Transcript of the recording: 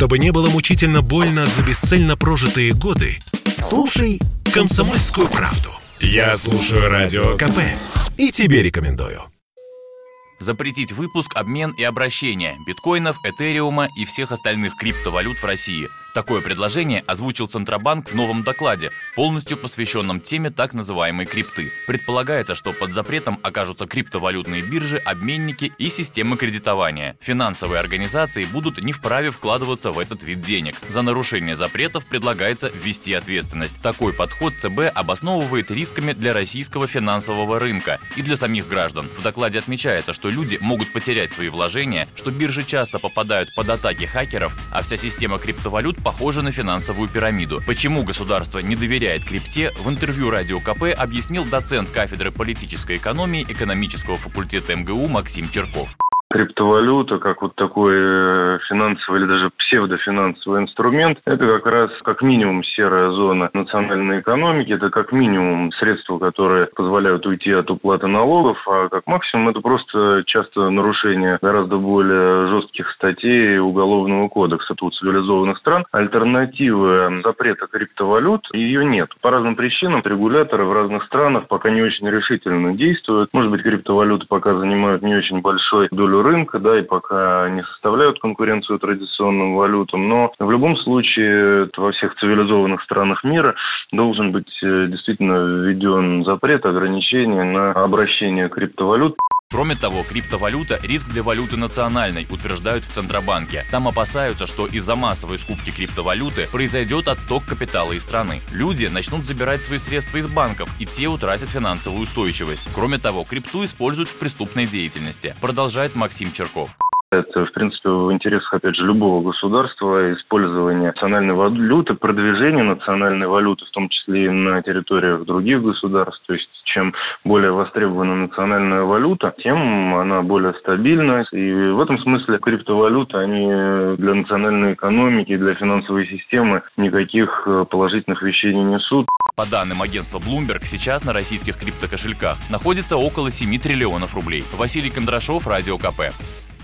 Чтобы не было мучительно больно за бесцельно прожитые годы, слушай «Комсомольскую правду». Я слушаю Радио КП и тебе рекомендую. Запретить выпуск, обмен и обращение биткоинов, этериума и всех остальных криптовалют в России – Такое предложение озвучил Центробанк в новом докладе, полностью посвященном теме так называемой крипты. Предполагается, что под запретом окажутся криптовалютные биржи, обменники и системы кредитования. Финансовые организации будут не вправе вкладываться в этот вид денег. За нарушение запретов предлагается ввести ответственность. Такой подход ЦБ обосновывает рисками для российского финансового рынка и для самих граждан. В докладе отмечается, что люди могут потерять свои вложения, что биржи часто попадают под атаки хакеров, а вся система криптовалют похожа на финансовую пирамиду. Почему государство не доверяет крипте, в интервью Радио КП объяснил доцент кафедры политической экономии экономического факультета МГУ Максим Черков. Криптовалюта, как вот такой э, финансовый или даже псевдофинансовый инструмент, это как раз как минимум серая зона национальной экономики, это как минимум средства, которые позволяют уйти от уплаты налогов, а как максимум это просто часто нарушение гораздо более жестких статей Уголовного кодекса у цивилизованных стран. Альтернативы запрета криптовалют ее нет. По разным причинам регуляторы в разных странах пока не очень решительно действуют. Может быть, криптовалюты пока занимают не очень большой долю рынка, да, и пока не составляют конкуренцию традиционным валютам. Но в любом случае во всех цивилизованных странах мира должен быть э, действительно введен запрет, ограничение на обращение криптовалют. Кроме того, криптовалюта – риск для валюты национальной, утверждают в Центробанке. Там опасаются, что из-за массовой скупки криптовалюты произойдет отток капитала из страны. Люди начнут забирать свои средства из банков, и те утратят финансовую устойчивость. Кроме того, крипту используют в преступной деятельности, продолжает Максим Черков. Это, в принципе, в интересах, опять же, любого государства использование национальной валюты, продвижение национальной валюты, в том числе и на территориях других государств. То есть, чем более востребована национальная валюта, тем она более стабильна. И в этом смысле криптовалюты, они для национальной экономики, для финансовой системы никаких положительных вещей не несут. По данным агентства Bloomberg, сейчас на российских криптокошельках находится около 7 триллионов рублей. Василий Кондрашов, Радио КП